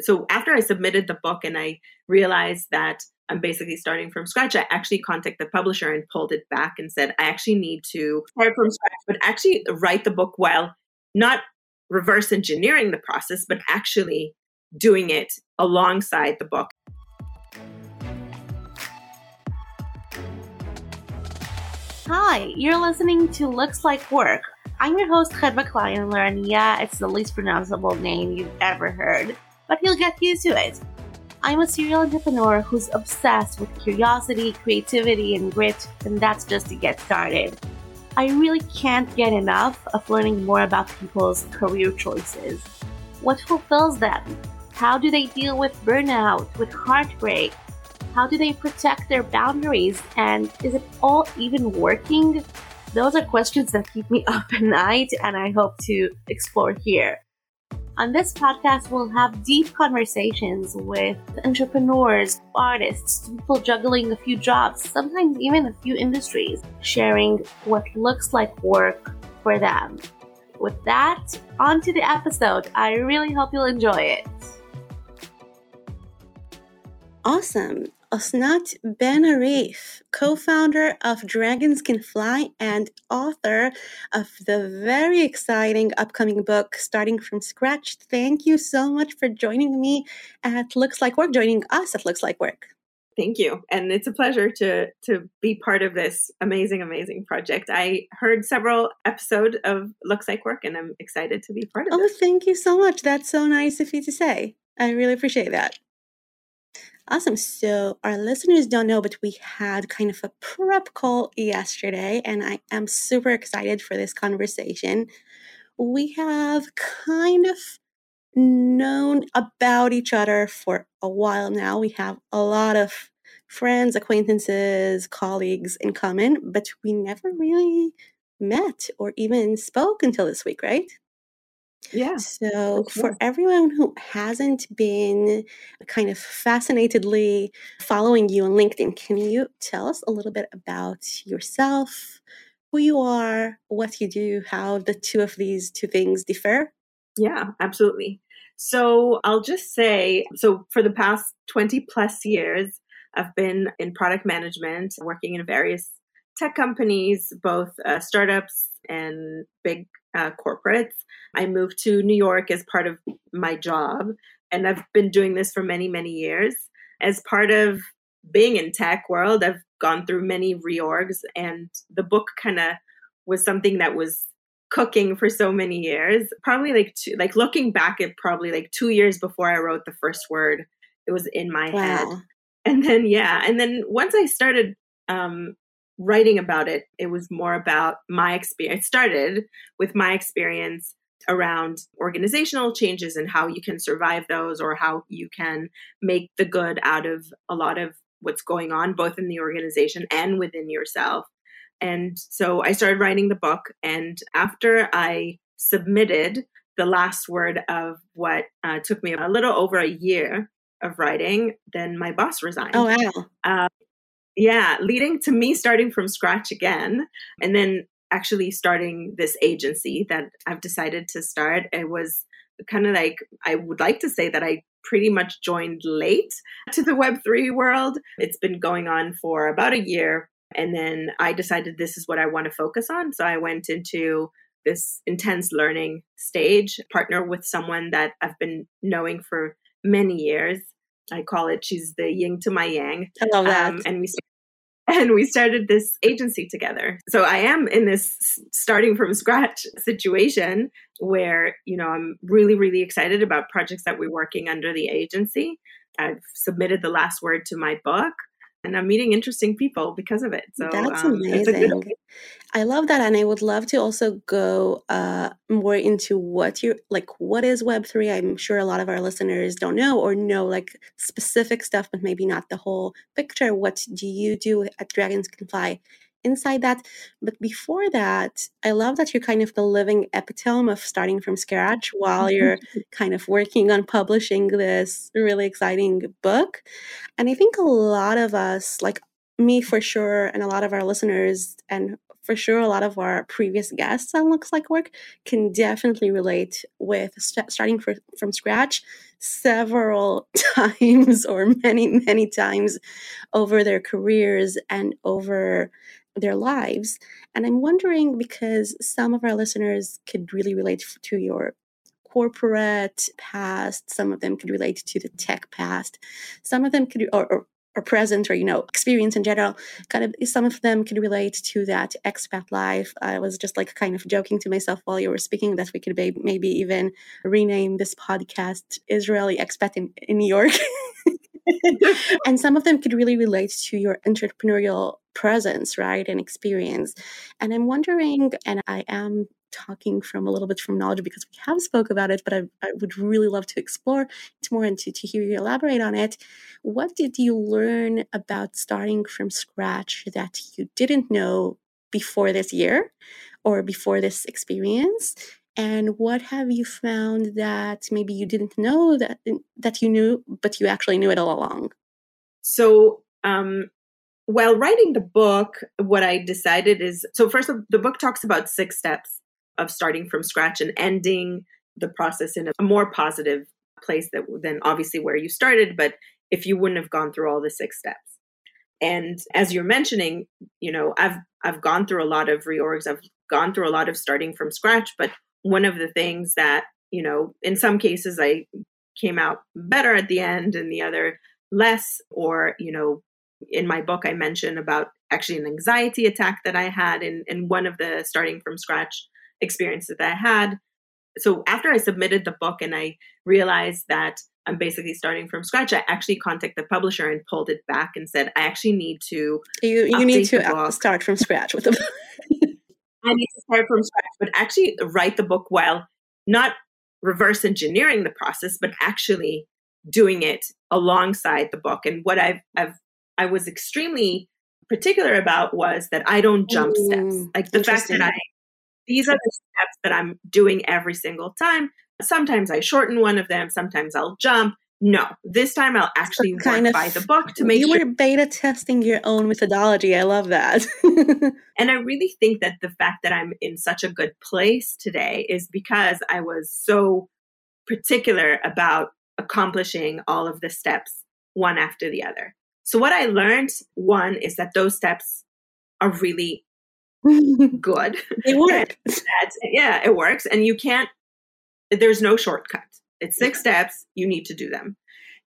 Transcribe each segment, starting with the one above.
so after I submitted the book and I realized that I'm basically starting from scratch, I actually contacted the publisher and pulled it back and said, I actually need to start from scratch, but actually write the book while not reverse engineering the process, but actually doing it alongside the book. Hi, you're listening to Looks Like Work. I'm your host, Kleinler, and yeah, it's the least pronounceable name you've ever heard but he'll get used to it. I'm a serial entrepreneur who's obsessed with curiosity, creativity, and grit, and that's just to get started. I really can't get enough of learning more about people's career choices. What fulfills them? How do they deal with burnout, with heartbreak? How do they protect their boundaries? And is it all even working? Those are questions that keep me up at night, and I hope to explore here. On this podcast, we'll have deep conversations with entrepreneurs, artists, people juggling a few jobs, sometimes even a few industries, sharing what looks like work for them. With that, on to the episode. I really hope you'll enjoy it. Awesome. Osnat Benari, co founder of Dragons Can Fly and author of the very exciting upcoming book, Starting from Scratch. Thank you so much for joining me at Looks Like Work, joining us at Looks Like Work. Thank you. And it's a pleasure to to be part of this amazing, amazing project. I heard several episodes of Looks Like Work and I'm excited to be part of it. Oh, this. thank you so much. That's so nice of you to say. I really appreciate that. Awesome. So, our listeners don't know, but we had kind of a prep call yesterday, and I am super excited for this conversation. We have kind of known about each other for a while now. We have a lot of friends, acquaintances, colleagues in common, but we never really met or even spoke until this week, right? Yeah. So, for everyone who hasn't been kind of fascinatedly following you on LinkedIn, can you tell us a little bit about yourself, who you are, what you do, how the two of these two things differ? Yeah, absolutely. So, I'll just say so for the past 20 plus years, I've been in product management, working in various tech companies, both uh, startups and big uh, corporates. I moved to New York as part of my job, and I've been doing this for many, many years. As part of being in tech world, I've gone through many reorgs, and the book kind of was something that was cooking for so many years. Probably like two, like looking back at probably like two years before I wrote the first word, it was in my wow. head. And then yeah, and then once I started um, writing about it, it was more about my experience. It started with my experience around organizational changes and how you can survive those or how you can make the good out of a lot of what's going on, both in the organization and within yourself. And so I started writing the book. And after I submitted the last word of what uh, took me a little over a year of writing, then my boss resigned. Oh, wow. Uh, yeah, leading to me starting from scratch again. And then actually starting this agency that I've decided to start. It was kind of like, I would like to say that I pretty much joined late to the Web3 world. It's been going on for about a year. And then I decided this is what I want to focus on. So I went into this intense learning stage, partner with someone that I've been knowing for many years. I call it she's the yin to my yang. I love that. Um, and we and we started this agency together. So I am in this starting from scratch situation where, you know, I'm really, really excited about projects that we're working under the agency. I've submitted the last word to my book and I'm meeting interesting people because of it. So that's um, amazing. I love that, and I would love to also go uh, more into what you like. What is Web three? I'm sure a lot of our listeners don't know or know like specific stuff, but maybe not the whole picture. What do you do at Dragons Can Fly? Inside that. But before that, I love that you're kind of the living epitome of starting from scratch while mm-hmm. you're kind of working on publishing this really exciting book. And I think a lot of us, like me for sure, and a lot of our listeners and for sure a lot of our previous guests on Looks Like Work can definitely relate with st- starting for, from scratch several times or many, many times over their careers and over their lives. And I'm wondering because some of our listeners could really relate to your corporate past, some of them could relate to the tech past, some of them could, or, or or present or you know experience in general kind of some of them can relate to that expat life i was just like kind of joking to myself while you were speaking that we could maybe even rename this podcast israeli expat in, in new york and some of them could really relate to your entrepreneurial presence right and experience and i'm wondering and i am talking from a little bit from knowledge because we have spoke about it, but I, I would really love to explore it more and to, to hear you elaborate on it. What did you learn about starting from scratch that you didn't know before this year or before this experience? And what have you found that maybe you didn't know that that you knew, but you actually knew it all along? So um, while writing the book, what I decided is so first, of the book talks about six steps of starting from scratch and ending the process in a more positive place that, than obviously where you started, but if you wouldn't have gone through all the six steps. And as you're mentioning, you know, I've I've gone through a lot of reorgs, I've gone through a lot of starting from scratch, but one of the things that, you know, in some cases I came out better at the end and the other less or, you know, in my book I mentioned about actually an anxiety attack that I had in in one of the starting from scratch experiences that I had. So after I submitted the book and I realized that I'm basically starting from scratch, I actually contacted the publisher and pulled it back and said, I actually need to. You, you need to start from scratch with the book. I need to start from scratch, but actually write the book while not reverse engineering the process, but actually doing it alongside the book. And what I've, I've I was extremely particular about was that I don't jump steps. Mm, like the fact that I these are the steps that I'm doing every single time. Sometimes I shorten one of them, sometimes I'll jump. No, this time I'll actually kind work of, by the book to make you sure. were beta testing your own methodology. I love that. and I really think that the fact that I'm in such a good place today is because I was so particular about accomplishing all of the steps one after the other. So, what I learned one is that those steps are really good. It works. yeah, it works. And you can't, there's no shortcut. It's six steps, you need to do them.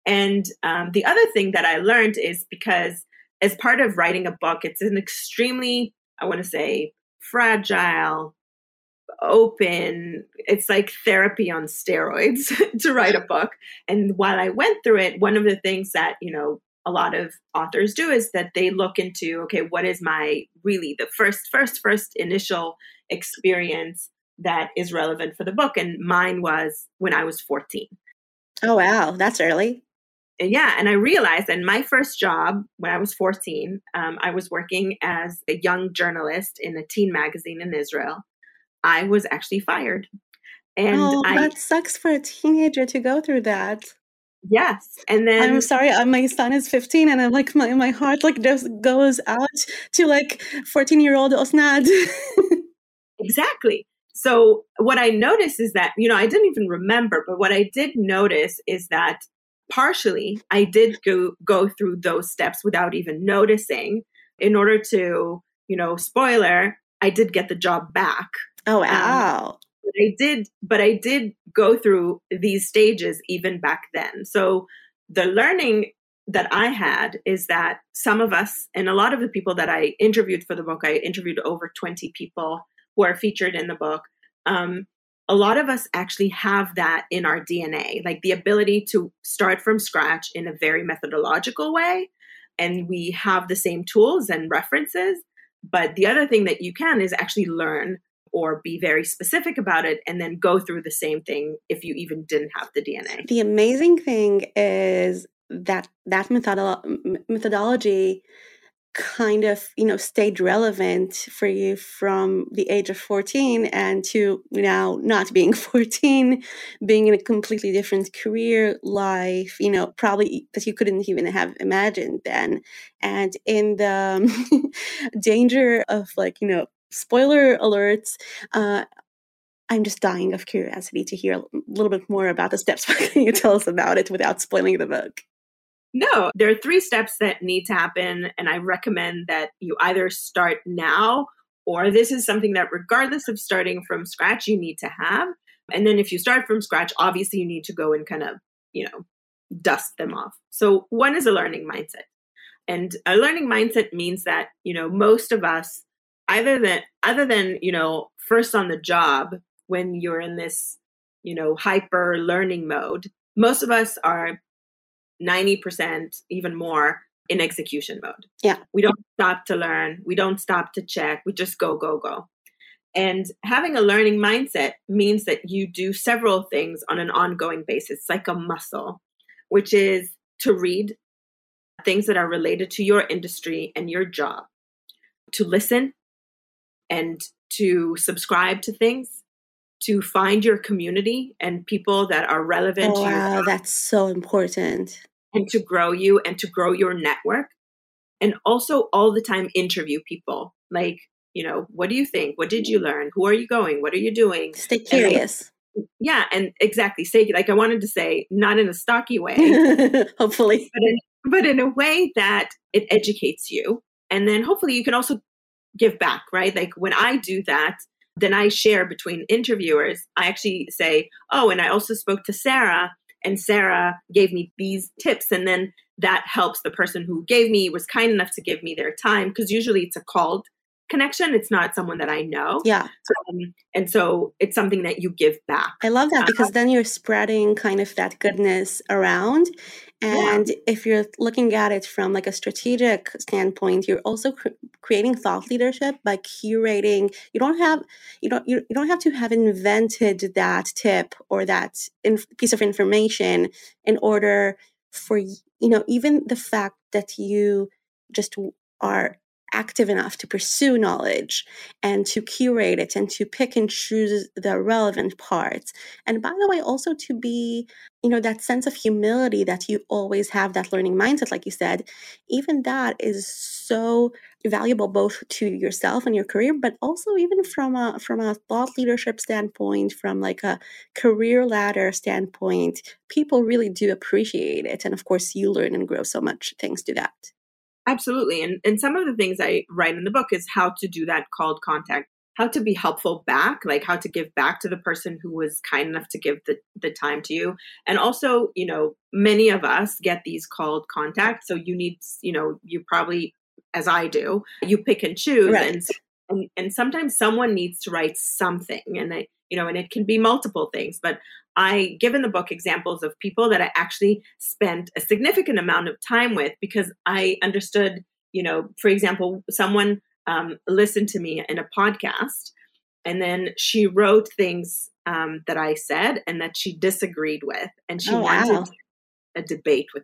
And um, the other thing that I learned is because as part of writing a book, it's an extremely, I want to say, fragile, open, it's like therapy on steroids to write a book. And while I went through it, one of the things that, you know, a lot of authors do is that they look into okay what is my really the first first first initial experience that is relevant for the book? And mine was when i was 14 oh wow. That's early. And yeah and i realized that my first job when i was 14 um, i was working as a young journalist in a teen magazine in israel. I was actually fired. And oh, I, that sucks for a teenager to go through that Yes. And then I'm sorry, uh, my son is 15 and I'm like my, my heart like just goes out to like 14 year old Osnat. exactly. So what I noticed is that, you know, I didn't even remember, but what I did notice is that partially I did go go through those steps without even noticing in order to, you know, spoiler, I did get the job back. Oh um, wow. Um, I did, but I did go through these stages even back then. So the learning that I had is that some of us, and a lot of the people that I interviewed for the book, I interviewed over 20 people who are featured in the book. Um, a lot of us actually have that in our DNA, like the ability to start from scratch in a very methodological way. And we have the same tools and references. But the other thing that you can is actually learn or be very specific about it and then go through the same thing if you even didn't have the DNA. The amazing thing is that that methodolo- methodology kind of you know stayed relevant for you from the age of 14 and to now not being 14 being in a completely different career life you know probably that you couldn't even have imagined then and in the danger of like you know spoiler alerts. Uh, I'm just dying of curiosity to hear a little bit more about the steps. Can you tell us about it without spoiling the book? No, there are three steps that need to happen. And I recommend that you either start now or this is something that, regardless of starting from scratch, you need to have. And then if you start from scratch, obviously you need to go and kind of, you know, dust them off. So one is a learning mindset. And a learning mindset means that, you know, most of us, either than other than, you know, first on the job when you're in this, you know, hyper learning mode, most of us are 90%, even more, in execution mode. Yeah. We don't stop to learn. We don't stop to check. We just go, go, go. And having a learning mindset means that you do several things on an ongoing basis, it's like a muscle, which is to read things that are related to your industry and your job, to listen and to subscribe to things, to find your community and people that are relevant oh, to wow, that's so important. and to grow you and to grow your network. And also all the time interview people. Like, you know, what do you think? What did you learn? Who are you going? What are you doing? Stay curious. Yeah, and exactly. Say like I wanted to say, not in a stocky way, Hopefully. but in, but in a way that it educates you. And then hopefully you can also give back, right? Like when I do that, then I share between interviewers. I actually say, oh, and I also spoke to Sarah, and Sarah gave me these tips. And then that helps the person who gave me, was kind enough to give me their time, because usually it's a called connection. It's not someone that I know. Yeah. Um, and so it's something that you give back. I love that because then you're spreading kind of that goodness around. And if you're looking at it from like a strategic standpoint, you're also cr- creating thought leadership by curating. You don't have you don't you, you don't have to have invented that tip or that inf- piece of information in order for you know even the fact that you just are active enough to pursue knowledge and to curate it and to pick and choose the relevant parts. And by the way also to be you know that sense of humility that you always have that learning mindset like you said even that is so valuable both to yourself and your career but also even from a from a thought leadership standpoint from like a career ladder standpoint people really do appreciate it. And of course you learn and grow so much thanks to that Absolutely. And and some of the things I write in the book is how to do that called contact, how to be helpful back, like how to give back to the person who was kind enough to give the, the time to you. And also, you know, many of us get these called contact. So you need, you know, you probably, as I do, you pick and choose. Right. And, and and sometimes someone needs to write something. And I, you know, and it can be multiple things, but I give in the book examples of people that I actually spent a significant amount of time with because I understood, you know, for example, someone um, listened to me in a podcast and then she wrote things um, that I said and that she disagreed with, and she Oh, wanted wow. a debate with.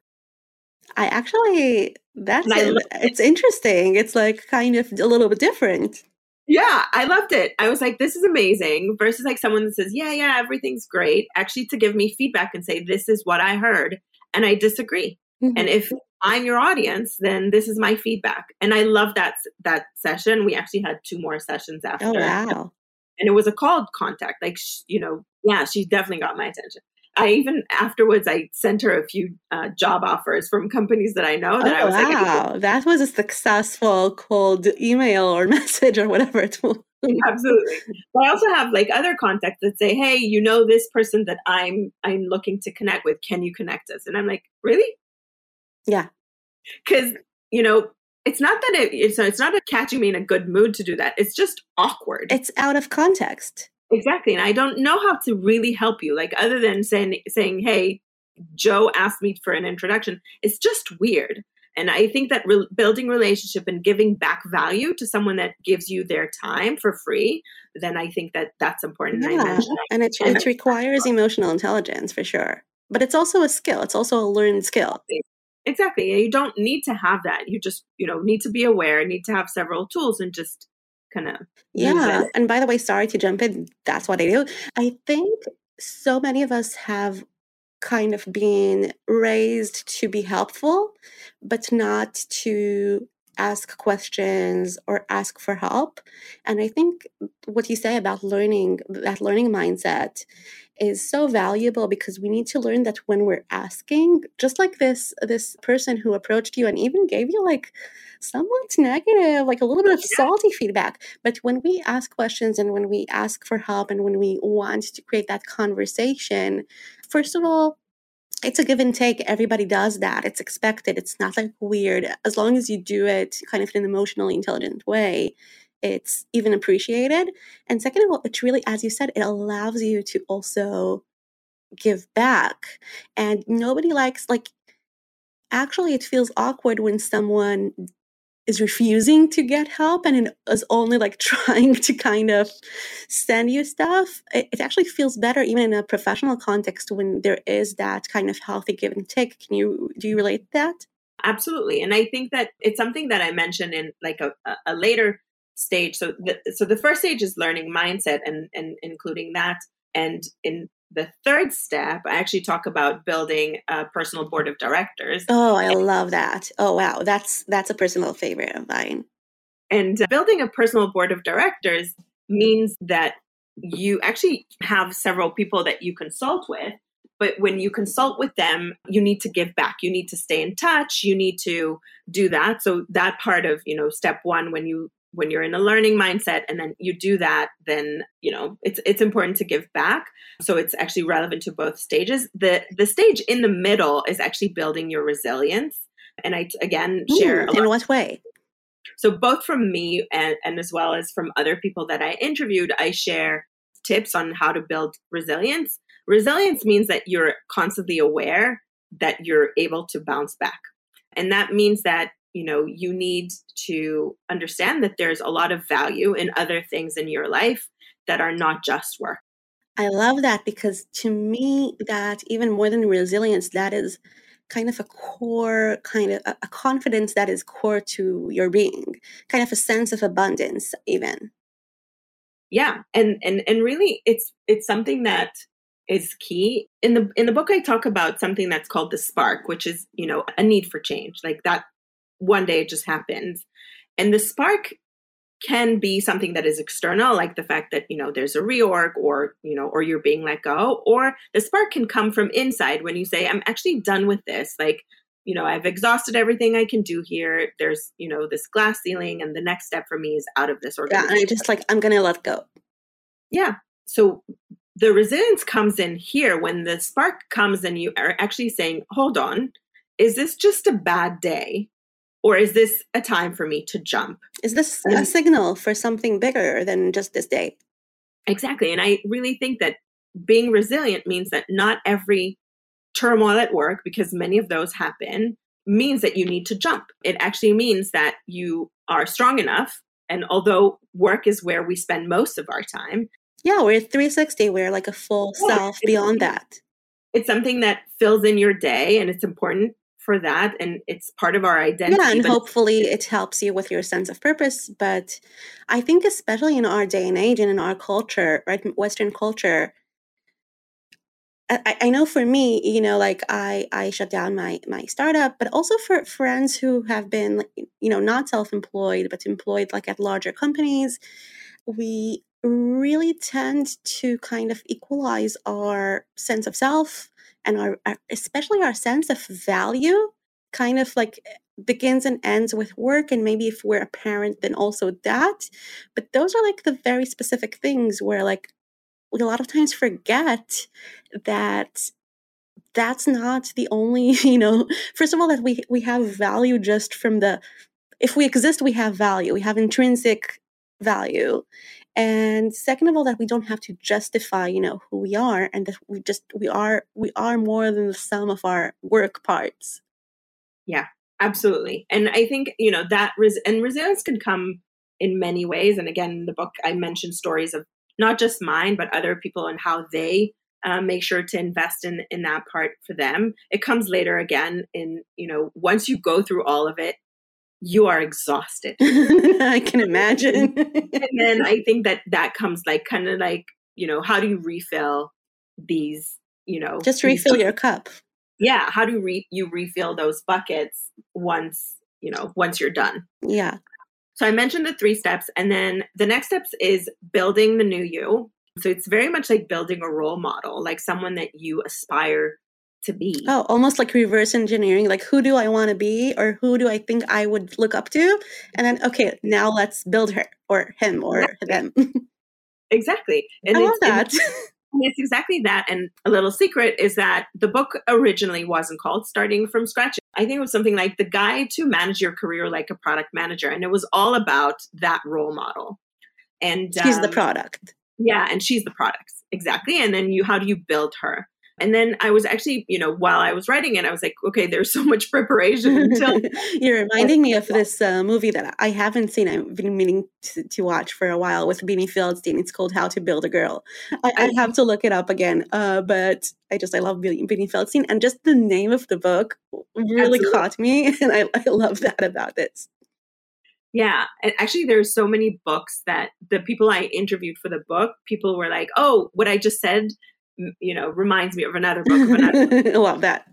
I actually that's I it. it's interesting. It's like kind of a little bit different. Yeah, I loved it. I was like, this is amazing. Versus like someone that says, yeah, yeah, everything's great. Actually, to give me feedback and say, this is what I heard, and I disagree. Mm-hmm. and if i'm your audience then this is my feedback and i love that that session we actually had two more sessions after oh wow. and it was a called contact like sh- you know yeah she definitely got my attention i even afterwards i sent her a few uh, job offers from companies that i know that i Oh was like wow. That was a successful cold email or message or whatever it was. absolutely but i also have like other contacts that say hey you know this person that i'm i'm looking to connect with can you connect us and i'm like really Yeah. because you know it's not that it, it's it's not catching me in a good mood to do that it's just awkward It's out of context. Exactly and i don't know how to really help you like other than saying saying hey joe asked me for an introduction it's just weird and i think that re- building relationship and giving back value to someone that gives you their time for free then i think that that's important Yeah. And it, it requires emotional intelligence for sure. But it's also a skill. It's also a learned skill. exactly you don't need to have that you just you know need to be aware need to have several tools and just kind of Yeah. And by the way, sorry to jump in. That's what I do. I think so many of us have kind of been raised to be helpful, but not to ask questions or ask for help. And I think what you say about learning, that learning mindset, is so valuable because we need to learn that when we're asking, just like this this person who approached you and even gave you like somewhat negative, like a little bit of salty feedback. But when we ask questions and when we ask for help and when we want to create that conversation, first of all, it's a give and take. Everybody does that. It's expected. It's not like weird. As long as you do it kind of in an emotionally intelligent way, it's even appreciated. And second of all, it's really, as you said, it allows you to also give back. And nobody likes, like, actually, it feels awkward when someone is refusing to get help and is only like trying to kind of send you stuff. It, it actually feels better, even in a professional context, when there is that kind of healthy give and take. Can you, do you relate that? Absolutely. And I think that it's something that I mentioned in like a, a later stage. So the, so the first stage is learning mindset and, and including that. And in the third step, I actually talk about building a personal board of directors. Oh, I love that. Oh, wow. That's, that's a personal favorite of mine. And uh, building a personal board of directors means that you actually have several people that you consult with but when you consult with them you need to give back you need to stay in touch you need to do that so that part of you know step 1 when you when you're in a learning mindset and then you do that then you know it's it's important to give back. So it's actually relevant to both stages. The the stage in the middle is actually building your resilience. And i again share Ooh, in what way? So both from me and, and as well as from other people that i interviewed i share tips on how to build resilience. Resilience means that you're constantly aware that you're able to bounce back. And that means that you know you need to understand that there's a lot of value in other things in your life that are not just work. I love that because to me that even more than resilience that is kind of a core kind of a confidence that is core to your being kind of a sense of abundance even. Yeah and and and really it's it's something that is key. In the in the book i talk about something that's called the spark which is you know a need for change like that one day it just happens. And the spark can be something that is external, like the fact that, you know, there's a reorg or, you know, or you're being let go, or the spark can come from inside when you say, I'm actually done with this. Like, you know, I've exhausted everything I can do here. There's, you know, this glass ceiling, and the next step for me is out of this organization. Yeah, and I just like, I'm going to let go. Yeah. So the resilience comes in here when the spark comes and you are actually saying, hold on, is this just a bad day? Or is this a time for me to jump? Is this a signal for something bigger than just this day? Exactly. And I really think that being resilient means that not every turmoil at work, because many of those happen, means that you need to jump. It actually means that you are strong enough. And although work is where we spend most of our time, yeah, we're 360. We're like a full yeah, self beyond that. It's something that fills in your day, and it's important for that and it's part of our identity. Yeah, and hopefully it helps you with your sense of purpose. But I think especially in our day and age and in our culture, right, Western culture, I, I know for me, you know, like I I shut down my my startup, but also for friends who have been, you know, not self-employed but employed like at larger companies, we really tend to kind of equalize our sense of self and our, our especially our sense of value kind of like begins and ends with work and maybe if we're a parent then also that. But those are like the very specific things where like we a lot of times forget that that's not the only you know first of all that we we have value just from the if we exist we have value. We have intrinsic value and second of all that we don't have to justify you know who we are and that we just we are we are more than the sum of our work parts. Yeah absolutely. And i think you know that res- and resilience can come in many ways. And again in the book i mentioned stories of not just mine but other people and how they um, make sure to invest in in that part for them. It comes later again in you know once you go through all of it you are exhausted. I can imagine. and then I think that that comes like kind of like, you know, how do you refill these, you know, just refill your cup. Yeah. How do you, re- you refill those buckets once you know, once you're done. Yeah. So I mentioned the three steps. And then the next steps is building the new you. So it's very much like building a role model, like someone that you aspire to be. Oh, almost like reverse engineering. Like, who do I want to be, or who do I think I would look up to? And then, okay, now let's build her or him or them. Exactly. And I love it's, that. it's exactly that. And a little secret is that the book originally wasn't called Starting from Scratch. I think it was something like The Guide to Manage Your Career Like a Product Manager. And it was all about that role model. And He's the um, product. Yeah, and she's the product. Exactly. And then you how do you build her? And then I was actually, you know, while I was writing it, I was like, okay, there's so much preparation until You're reminding me of this uh, movie that I haven't seen. I've been meaning to, to watch for a while with Beanie Feldstein. It's called How to Build a Girl. I, I have to look it up again, uh, but I just I love Beanie, Feldstein, and just the name of the book really Absolutely. caught me, and I, I love that about this. Yeah, and actually, there's so many books that the people I interviewed for the book, people were like, "Oh, what I just said, you know, reminds me of another book." Of another. love that.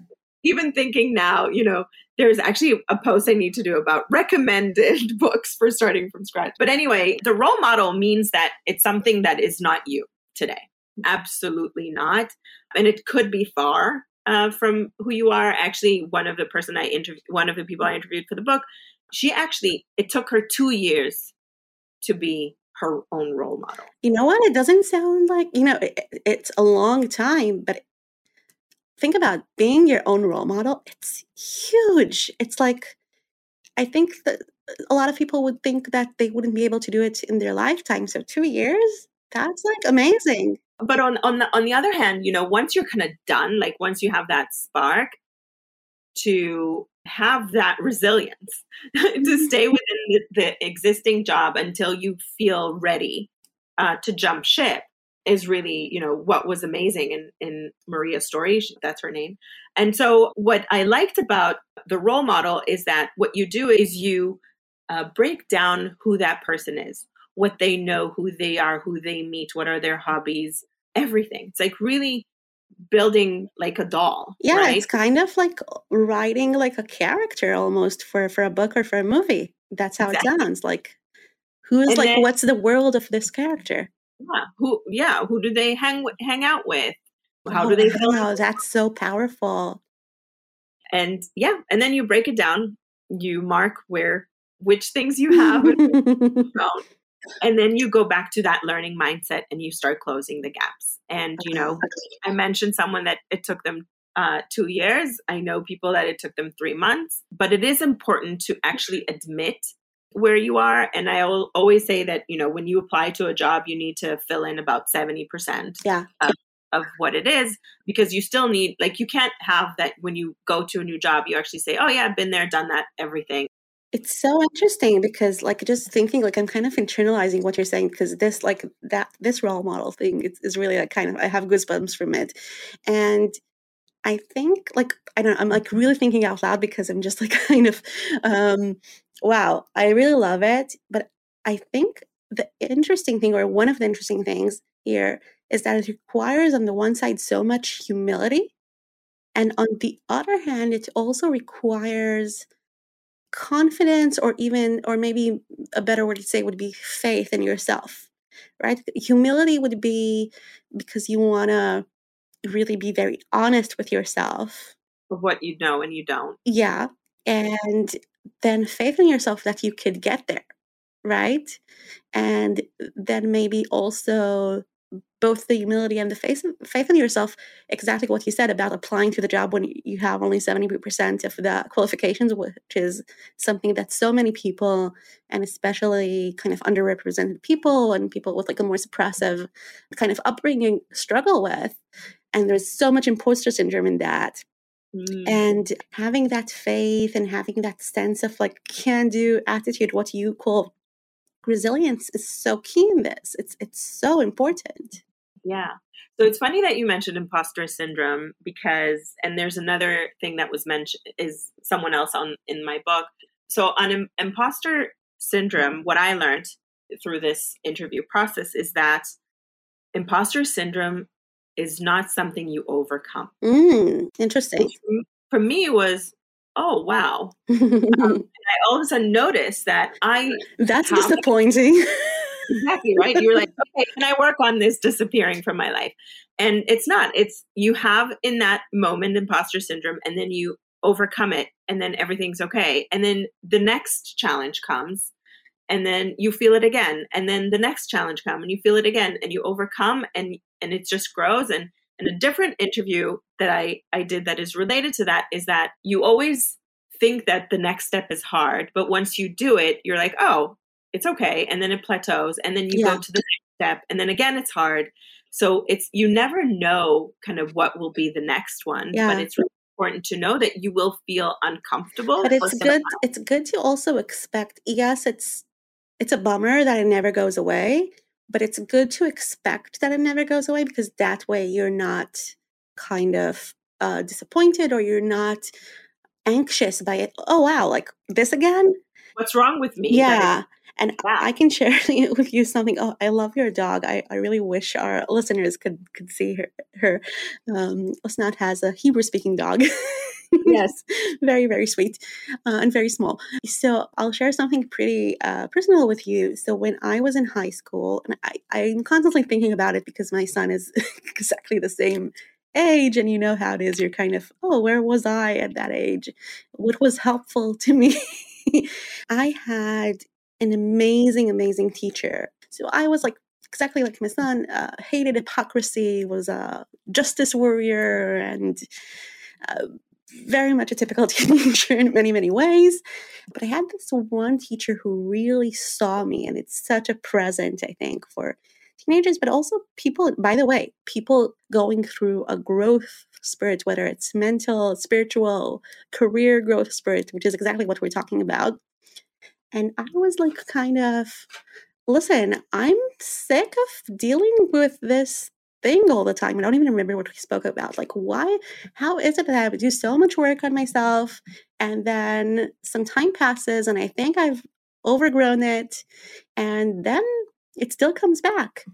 Even thinking now, you know, there's actually a post I need to do about recommended books for starting from scratch. But anyway, the role model means that it's something that is not you today. Absolutely not, and it could be far uh, from who you are. Actually, one of the person I interviewed, one of the people I interviewed for the book, she actually it took her two years to be her own role model. You know what? It doesn't sound like you know. It, it's a long time, but think about being your own role model. It's huge. It's like I think that a lot of people would think that they wouldn't be able to do it in their lifetime. So two years, that's like amazing. But on on the on the other hand, you know, once you're kind of done, like once you have that spark to have that resilience to stay within the, the existing job until you feel ready uh, to jump ship is really you know what was amazing in in maria's story. That's her name. And so what i liked about the role model is that what you do is you uh, break down who that person is what they know who they are who they meet what are their hobbies everything. It's like really building like a doll Yeah, right it's kind of like writing like a character almost for for a book or for a movie. That's how Exactly. it sounds. Like who's And like then- what's the world of this character? yeah who yeah who do they hang hang out with how Oh, do they feel Wow, that's so powerful. and yeah and then you break it down you mark where which things you have and which you don't. And then you go back to that learning mindset and you start closing the gaps. And you know i mentioned someone that it took them uh, two years. I know people that it took them three months. But it is important to actually admit where you are. And i al- always say that you know when you apply to a job you need to fill in about 70% Yeah. of, of what it is because you still need like you can't have that when you go to a new job you actually say oh yeah i've been there done that everything It's so interesting because, like, just thinking, like, I'm kind of internalizing what you're saying because this, like, that, this role model thing is, is really, like, kind of, I have goosebumps from it. And I think, like, I don't know, I'm, like, really thinking out loud because I'm just, like, kind of, um, wow, I really love it. But I think the interesting thing, or one of the interesting things here, is that it requires, on the one side, so much humility. And on the other hand, it also requires confidence or even or maybe a better word to say would be faith in yourself right? Humility would be because you want to really be very honest with yourself. Of what you know and you don't. Yeah and then faith in yourself that you could get there right? And then maybe also both the humility and the faith, faith in yourself exactly what you said about applying to the job when you have only 70% of the qualifications which is something that so many people and especially kind of underrepresented people and people with like a more suppressive kind of upbringing struggle with. And there's so much imposter syndrome in that. Mm. and having that faith and having that sense of like can do attitude what you call resilience is so key in this. It's it's so important Yeah. So it's funny that you mentioned imposter syndrome because, and there's another thing that was mentioned is someone else on in my book. So on im- imposter syndrome, what I learned through this interview process is that imposter syndrome is not something you overcome. mm, interesting Which for me was oh wow um, i all of a sudden noticed that i that's disappointing exactly right? You're like okay can i work on this disappearing from my life? And it's not it's you have in that moment imposter syndrome and then you overcome it and then everything's okay and then the next challenge comes and then you feel it again and then the next challenge comes and you feel it again and you overcome and and it just grows and and a different interview that i i did that is related to that is that you always think that the next step is hard but once you do it you're like oh it's okay and then it plateaus and then you yeah. go to the next step and then again it's hard so it's you never know kind of what will be the next one yeah. but it's really important to know that you will feel uncomfortable but it's good it's good to also expect yes it's it's a bummer that it never goes away, but it's good to expect that it never goes away because that way you're not kind of uh, disappointed or you're not anxious by it. Oh, wow, like this again? What's wrong with me? Yeah. And I can share with you something. Oh, I love your dog. I, I really wish our listeners could could see her. Her um, Osnat has a Hebrew speaking dog. yes, very, very sweet uh, and very small. So I'll share something pretty uh, personal with you. So when I was in high school, and I, I'm constantly thinking about it because my son is exactly the same age and you know how it is you're kind of oh where was i at that age what was helpful to me i had an amazing amazing teacher so i was like exactly like my son uh, hated hypocrisy was a justice warrior and uh, very much a typical teenager in many, many ways. But I had this one teacher who really saw me, and it's such a present, I think, for teenagers, but also people, by the way, people going through a growth spirit, whether it's mental, spiritual, career growth spirit, which is exactly what we're talking about. And I was like, kind of, listen, I'm sick of dealing with this thing all the time. I don't even remember what we spoke about. Like, why? How is it that I do so much work on myself? And then some time passes, and I think I've overgrown it. And then it still comes back.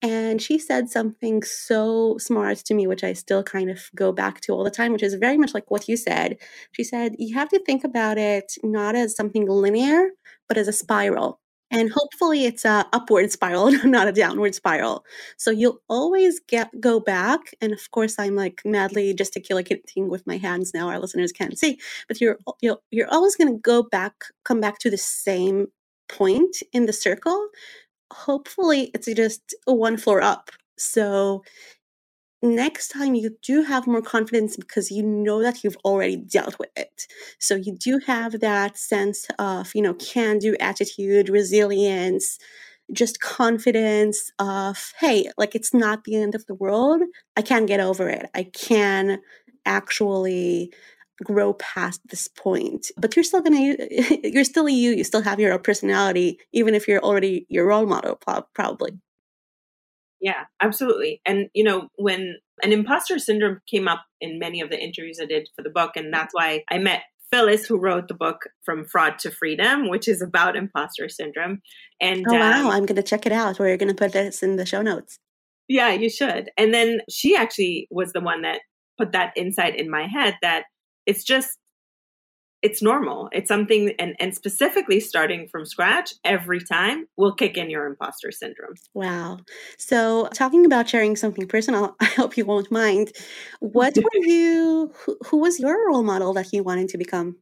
And she said something so smart to me, which I still kind of go back to all the time, which is very much like what you said. She said, You have to think about it not as something linear, but as a spiral. And hopefully it's a upward spiral, not a downward spiral. So you'll always get go back. And of course, I'm like madly gesticulating with my hands now. Our listeners can't see, but you're you're, you're always going to go back, come back to the same point in the circle. Hopefully, it's just one floor up. So next time you do have more confidence because you know that you've already dealt with it. So you do have that sense of, you know, can do attitude, resilience, just confidence of, hey, like it's not the end of the world. I can get over it. I can actually grow past this point but you're still gonna you're still you you still have your personality even if you're already your role model probably yeah, absolutely. And, you know, when an imposter syndrome came up in many of the interviews I did for the book, and that's why I met Phyllis, who wrote the book From Fraud to Freedom, which is about imposter syndrome. And oh, wow, um, I'm going to check it out. We're going to put this in the show notes. Yeah, you should. And then she actually was the one that put that insight in my head that it's just it's normal. It's something, and, and specifically starting from scratch every time will kick in your imposter syndrome. Wow. So, talking about sharing something personal, I hope you won't mind. What were you, who, who was your role model that you wanted to become?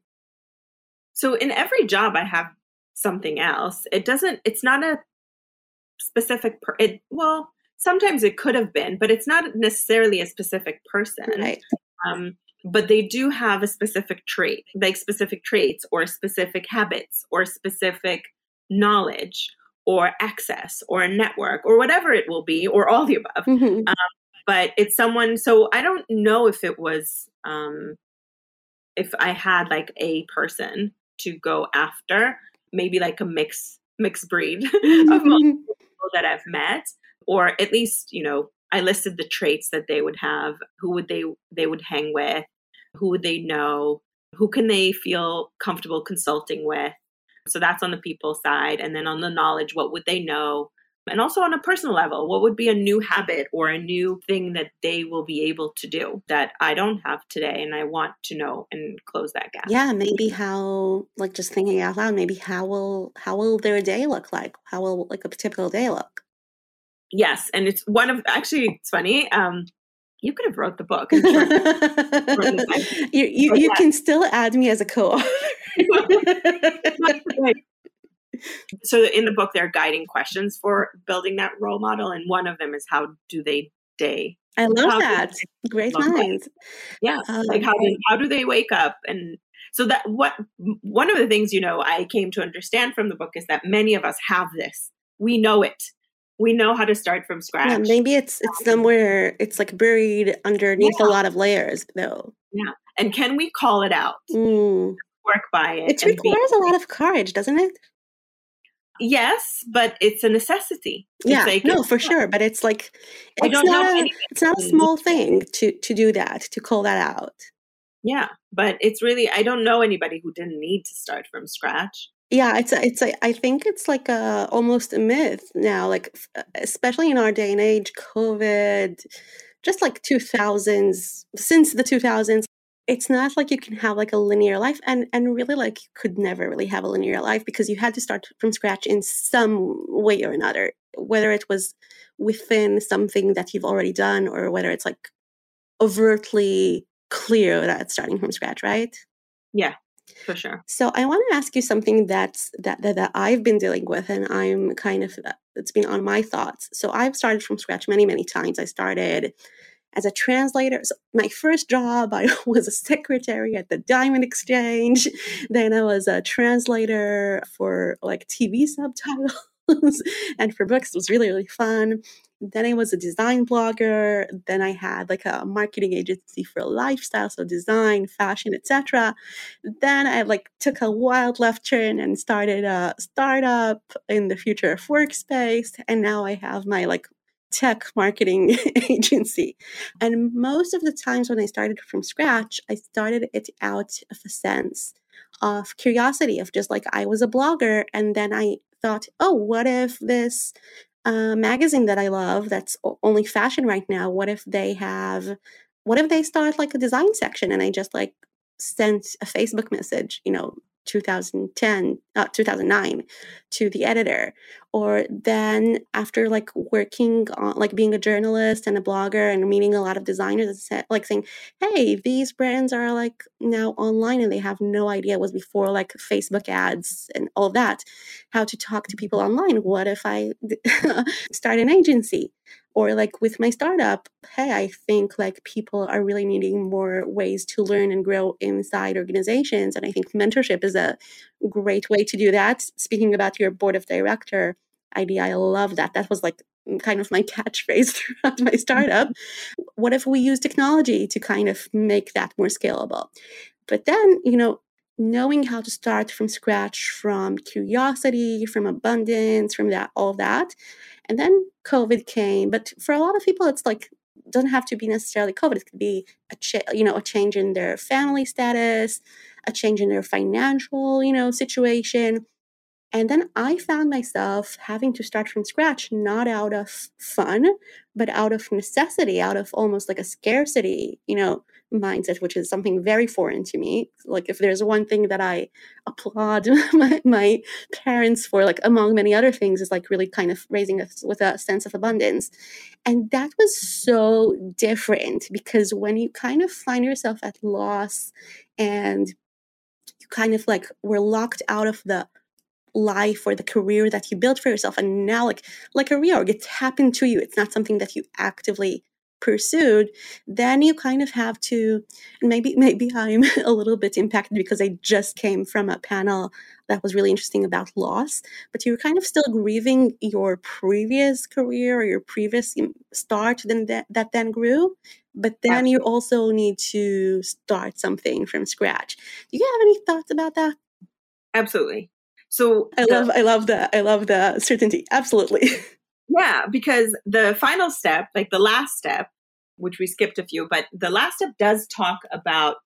So, in every job, I have something else. It doesn't, it's not a specific, per, it, well, sometimes it could have been, but it's not necessarily a specific person. Right. Um, but they do have a specific trait, like specific traits or specific habits or specific knowledge or access or a network or whatever it will be or all the above. Mm-hmm. Um, but it's someone, so I don't know if it was, um, if I had like a person to go after, maybe like a mix, mixed breed of people that I've met, or at least, you know, I listed the traits that they would have, who would they they would hang with, who would they know, who can they feel comfortable consulting with. So that's on the people side, and then on the knowledge, what would they know? And also on a personal level, what would be a new habit or a new thing that they will be able to do that I don't have today and I want to know and close that gap? Yeah, maybe how like just thinking out loud, maybe how will how will their day look like? How will like a typical day look? Yes, and it's one of actually it's funny. Um you could have wrote the book. you you, you can still add me as a co-author. so in the book, there are guiding questions for building that role model, and one of them is how do they day? I love how that. Great minds. Yeah, um, like how do, how do they wake up and so that what one of the things you know I came to understand from the book is that many of us have this. We know it we know how to start from scratch. Yeah, maybe it's it's somewhere it's like buried underneath yeah. a lot of layers though. Yeah. And can we call it out? Mm. Work by it. It requires be- a lot of courage, doesn't it? Yes, but it's a necessity. Yeah, like, no, for sure. But it's like it's not a, it's not a small thing to to do that, to call that out. Yeah, but it's really I don't know anybody who didn't need to start from scratch yeah it's a, it's a, i think it's like a almost a myth now like uh, especially in our day and age covid just like 2000s since the 2000s it's not like you can have like a linear life and and really like you could never really have a linear life because you had to start from scratch in some way or another whether it was within something that you've already done or whether it's like overtly clear that it's starting from scratch right? Yeah for sure. So I want to ask you something that's that, that that I've been dealing with, and I'm kind of uh, it's been on my thoughts. So I've started from scratch many many times. I started as a translator. So my first job, I was a secretary at the Diamond Exchange. Then I was a translator for like TV subtitles and for books. It was really really fun. Then I was a design blogger. Then I had like a marketing agency for lifestyle, so design, fashion, etc. Then I like took a wild left turn and started a startup in the future of workspace. And now I have my like tech marketing agency. And most of the times when I started from scratch, I started it out of a sense of curiosity, of just like I was a blogger. And then I thought, oh, what if this a magazine that I love that's only fashion right now, what if they have, what if they start like a design section and I just like sent a Facebook message, you know, 2010 uh, 2009 to the editor. Or then after like working on like being a journalist and a blogger and meeting a lot of designers like saying hey these brands are like now online and they have no idea it was before like facebook ads and all that. How to talk to people online? What if i start an agency or like with my startup hey i think like people are really needing more ways to learn and grow inside organizations and i think mentorship is a great way to do that. Speaking about your board of director idea i love that. That was like kind of my catchphrase throughout my startup. Mm-hmm. What if we use technology to kind of make that more scalable? But then you know knowing how to start from scratch from curiosity from abundance from that all that and then COVID came, but for a lot of people, it's like doesn't have to be necessarily COVID. It could be a cha- you know a change in their family status, a change in their financial you know situation, and then I found myself having to start from scratch, not out of fun, but out of necessity, out of almost like a scarcity, you know, mindset, which is something very foreign to me. Like, if there's one thing that I applaud my, my parents for, like, among many other things, is like really kind of raising us with a sense of abundance. And that was so different because when you kind of find yourself at loss and you kind of like were locked out of the life or the career that you built for yourself. And now like like a reorg it's happened to you. It's not something that you actively pursued. Then you kind of have to maybe maybe i'm a little bit impacted because i just came from a panel that was really interesting about loss but you're kind of still grieving your previous career or your previous mm, start then that, that then grew. But then you also need to start something from scratch. Do you have any thoughts about that? Absolutely. So I love I love that. I love the certainty. Absolutely. Yeah, because the final step, like the last step, which we skipped a few, but the last step does talk about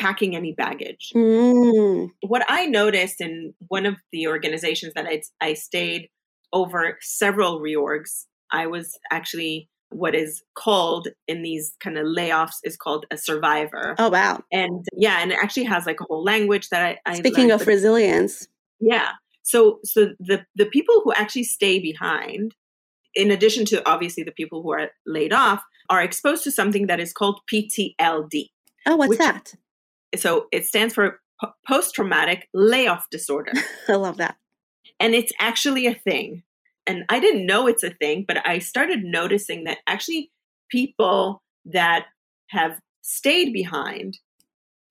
packing any baggage. Mm. What I noticed in one of the organizations that I, I stayed over several reorgs. I was actually what is called in these kind of layoffs is called a survivor. Oh wow! And yeah, and it actually has like a whole language that I. I Speaking learned, of resilience, yeah. So so the the people who actually stay behind, in addition to obviously the people who are laid off, are exposed to something that is called PTLD. Oh, what's Which- that? So it stands for post traumatic layoff disorder. I love that. and it's actually a thing. And I didn't know it's a thing, but I started noticing that actually people that have stayed behind,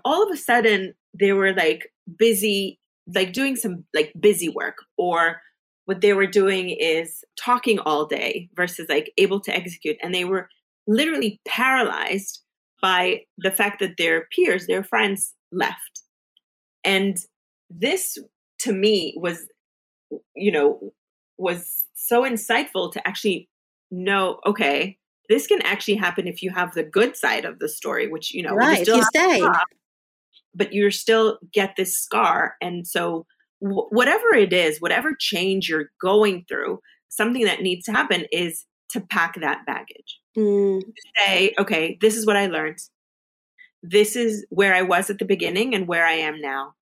all of a sudden they were like busy, like doing some like busy work, or what they were doing is talking all day versus like able to execute. And they were literally paralyzed by the fact that their peers, their friends left. And this to me was you know was so insightful to actually know okay this can actually happen if you have the good side of the story which you know you right, you have stay. But you're still get this scar. And so w- whatever it is whatever change you're going through something that needs to happen is to pack that baggage. Mm, say okay this is what i learned. This is where i was at the beginning and where i am now.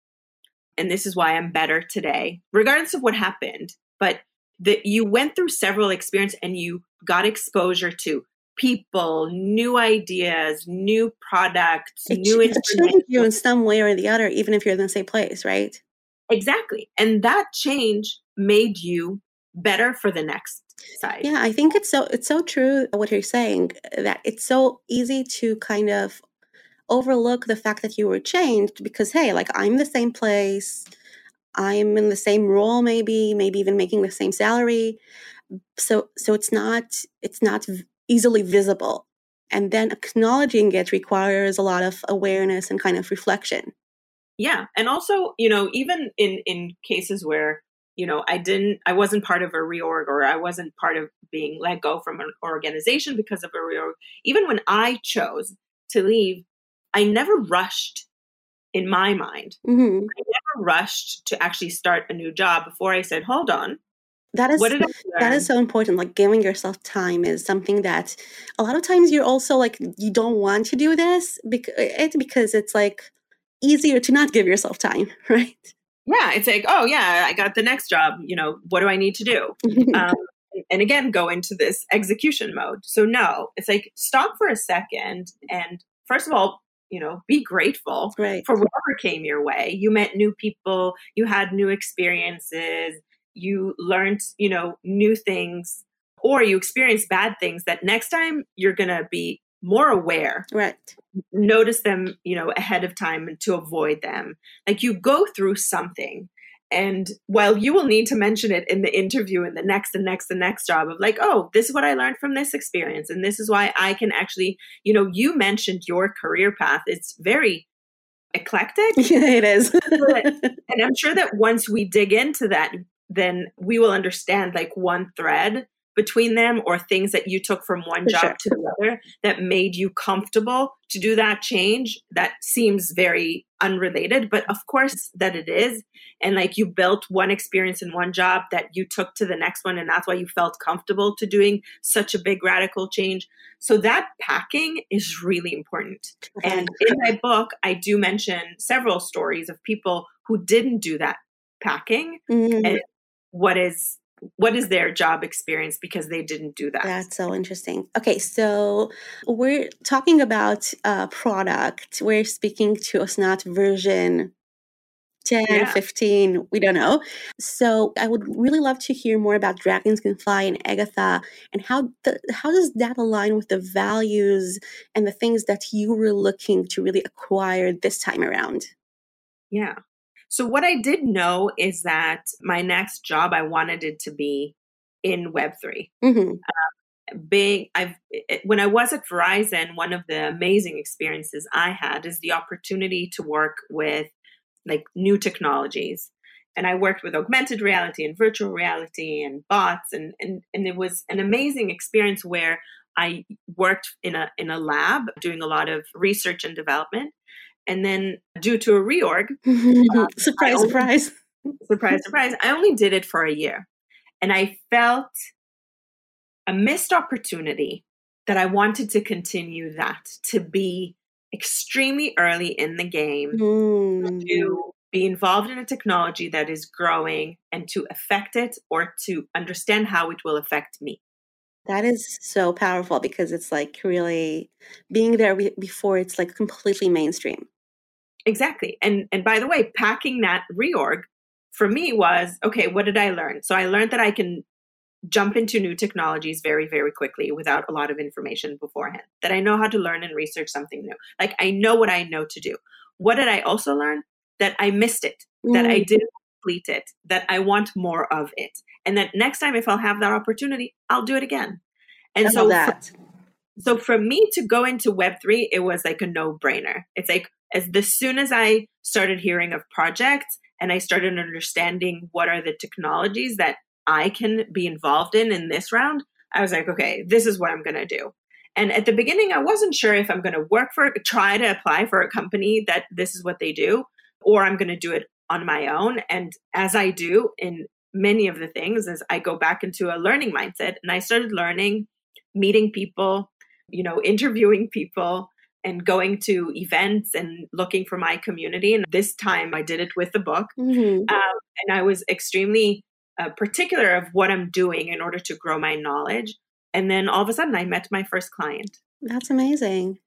And this is why i'm better today. Regardless of what happened but that you went through several experiences and you got exposure to people new ideas new products it, new ch- it changed information you in some way or the other, even if you're in the same place, right? exactly and that change made you better for the next side Yeah, I think it's so it's so true what you're saying uh, that it's so easy to kind of overlook the fact that you were changed because hey, like I'm the same place, I'm in the same role maybe, maybe even making the same salary. So so it's not it's not easily visible. And then acknowledging it requires a lot of awareness and kind of reflection. yeah and also you know even in in cases where you know i didn't i wasn't part of a reorg or i wasn't part of being let go from an organization because of a reorg even when i chose to leave i never rushed in my mind hmm i never rushed to actually start a new job before i said hold on That is what did i that is so important like giving yourself time is something that a lot of times you're also like you don't want to do this because it's because it's like easier to not give yourself time right? Yeah it's like oh yeah i got the next job you know what do i need to do? Um, and again go into this execution mode. So no it's like stop for a second and first of all you know be grateful right. for whatever came your way. You met new people you had new experiences you learned you know new things or you experienced bad things that next time you're gonna be more aware. Right. Notice them you know ahead of time to avoid them. Like you go through something and while you will need to mention it in the interview and the next and next and next job of like oh this is what i learned from this experience and this is why i can actually you know you mentioned your career path. It's very eclectic. Yeah, it is. And i'm sure that once we dig into that then we will understand like one thread between them or things that you took from one For job sure. to the other that made you comfortable to do that change that seems very unrelated but of course that it is and like you built one experience in one job that you took to the next one and that's why you felt comfortable to doing such a big radical change so that packing is really important and in my book i do mention several stories of people who didn't do that packing Mhm. and what is what is their job experience because they didn't do that That's so interesting. Okay, so we're talking about a product. We're speaking to Osnat version 10, Yeah. 15, we don't know. So I would really love to hear more about Dragons Can Fly and Agatha and how the, how does that align with the values and the things that you were looking to really acquire this time around? Yeah. So what I did know is that my next job I wanted it to be in Web3. hmm Being I've when I was at Verizon, one of the amazing experiences I had is the opportunity to work with like new technologies. And I worked with augmented reality and virtual reality and bots and and, and it was an amazing experience where I worked in a in a lab doing a lot of research and development. And then due to a reorg, surprise, only- surprise. surprise, surprise, I only did it for a year. And I felt a missed opportunity that I wanted to continue that, to be extremely early in the game, mm. to be involved in a technology that is growing and to affect it or to understand how it will affect me. That is so powerful because it's like really being there before it's like completely mainstream. Exactly. And and by the way, packing that reorg for me was okay, what did I learn? So I learned that I can jump into new technologies very very quickly without a lot of information beforehand. That I know how to learn and research something new. Like I know what I know to do. What did I also learn? That I missed it. Mm. That I mm. didn't complete it. That I want more of it. And that next time if I'll have that opportunity, I'll do it again. And so that. For, so for me to go into web3 it was like a no-brainer. It's like as the soon as i started hearing of projects and i started understanding what are the technologies that i can be involved in in this round i was like okay this is what i'm going to do. And at the beginning i wasn't sure if i'm going to work for try to apply for a company that this is what they do or i'm going to do it on my own. And as i do in many of the things as i go back into a learning mindset and i started learning meeting people you know interviewing people and going to events and looking for my community. And this time I did it with the book. Mm-hmm. Um, and I was extremely uh, particular of what I'm doing in order to grow my knowledge. And then all of a sudden I met my first client. That's amazing.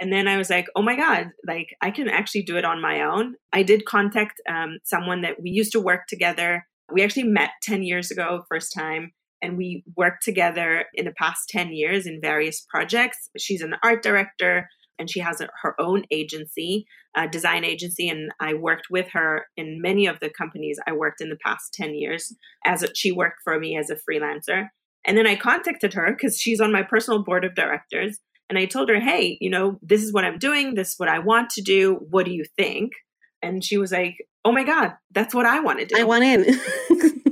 And then I was like, oh my God, like I can actually do it on my own. I did contact um, someone that we used to work together. We actually met 10 years ago, first time and we worked together in the past 10 years in various projects. She's an art director and she has a, her own agency, a design agency, and I worked with her in many of the companies I worked in the past 10 years as a, she worked for me as a freelancer. And then I contacted her because she's on my personal board of directors. And I told her, hey, you know, this is what I'm doing. This is what I want to do. What do you think? And she was like, oh my God, that's what I want to do. I want in.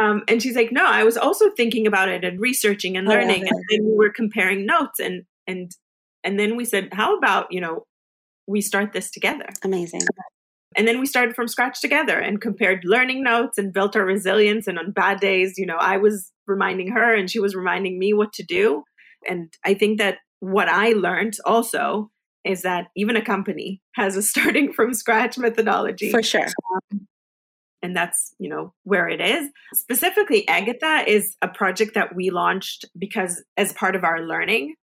um, and she's like, no, I was also thinking about it and researching and learning. And then we were comparing notes and, and and then we said, how about, you know, we start this together? Amazing. And then we started from scratch together and compared learning notes and built our resilience. And on bad days, you know, I was reminding her and she was reminding me what to do. And I think that what I learned also is that even a company has a starting from scratch methodology. For sure. Um, and that's you know where it is specifically agatha is a project that we launched because as part of our learning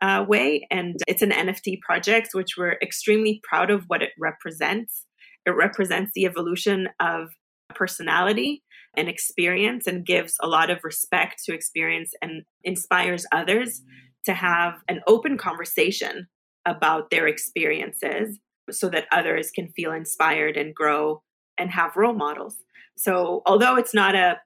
uh, way. And it's an NFT project, which we're extremely proud of what it represents. It represents the evolution of personality and experience and gives a lot of respect to experience and inspires others to have an open conversation about their experiences so that others can feel inspired and grow and have role models. So, although it's not a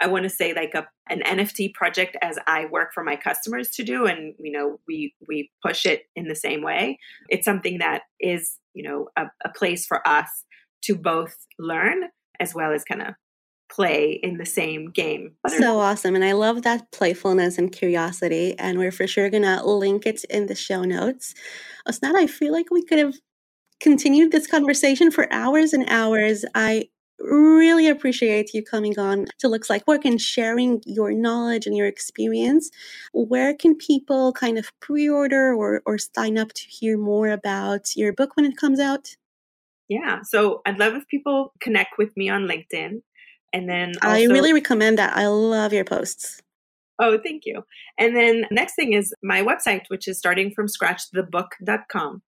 I want to say like a an NFT project as I work for my customers to do and you know we we push it in the same way. It's something that is, you know, a, a place for us to both learn as well as kind of play in the same game. So awesome. And I love that playfulness and curiosity. And we're for sure going to link it in the show notes. Osnat, I feel like we could have continued this conversation for hours and hours. I really appreciate you coming on to Looks Like Work and sharing your knowledge and your experience. Where can people kind of pre order or, or sign up to hear more about your book when it comes out? Yeah, so I'd love if people connect with me on LinkedIn. And then also, I really recommend that. I love your posts. Oh, thank you. And then next thing is my website, which is starting from scratch, thebook.com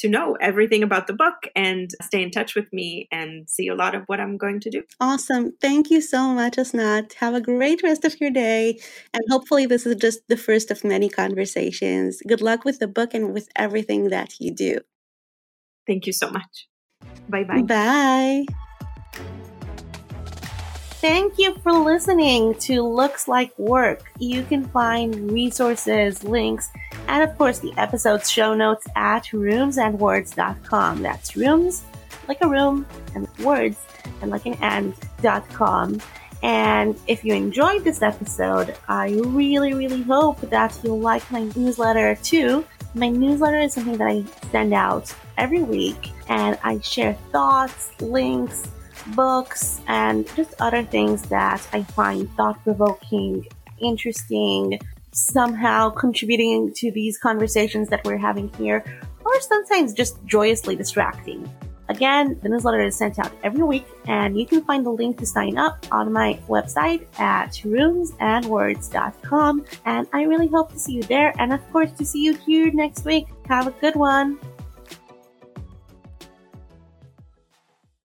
to know everything about the book and stay in touch with me and see a lot of what I'm going to do. Awesome. Thank you so much, Osnat. Have a great rest of your day. And hopefully, this is just the first of many conversations. Good luck with the book and with everything that you do. Thank you so much. Bye bye bye. Thank you for listening to Looks Like Work. You can find resources, links, and of course the episode's show notes at roomsandwords.com. That's rooms like a room and words and like an and.com. And if you enjoyed this episode, I really, really hope that you'll like my newsletter too. My newsletter is something that I send out every week and I share thoughts, links, books, and just other things that I find thought provoking, interesting, somehow contributing to these conversations that we're having here, or sometimes just joyously distracting. Again, the newsletter is sent out every week, and you can find the link to sign up on my website at runesandwords.com. And I really hope to see you there, and of course, to see you here next week. Have a good one.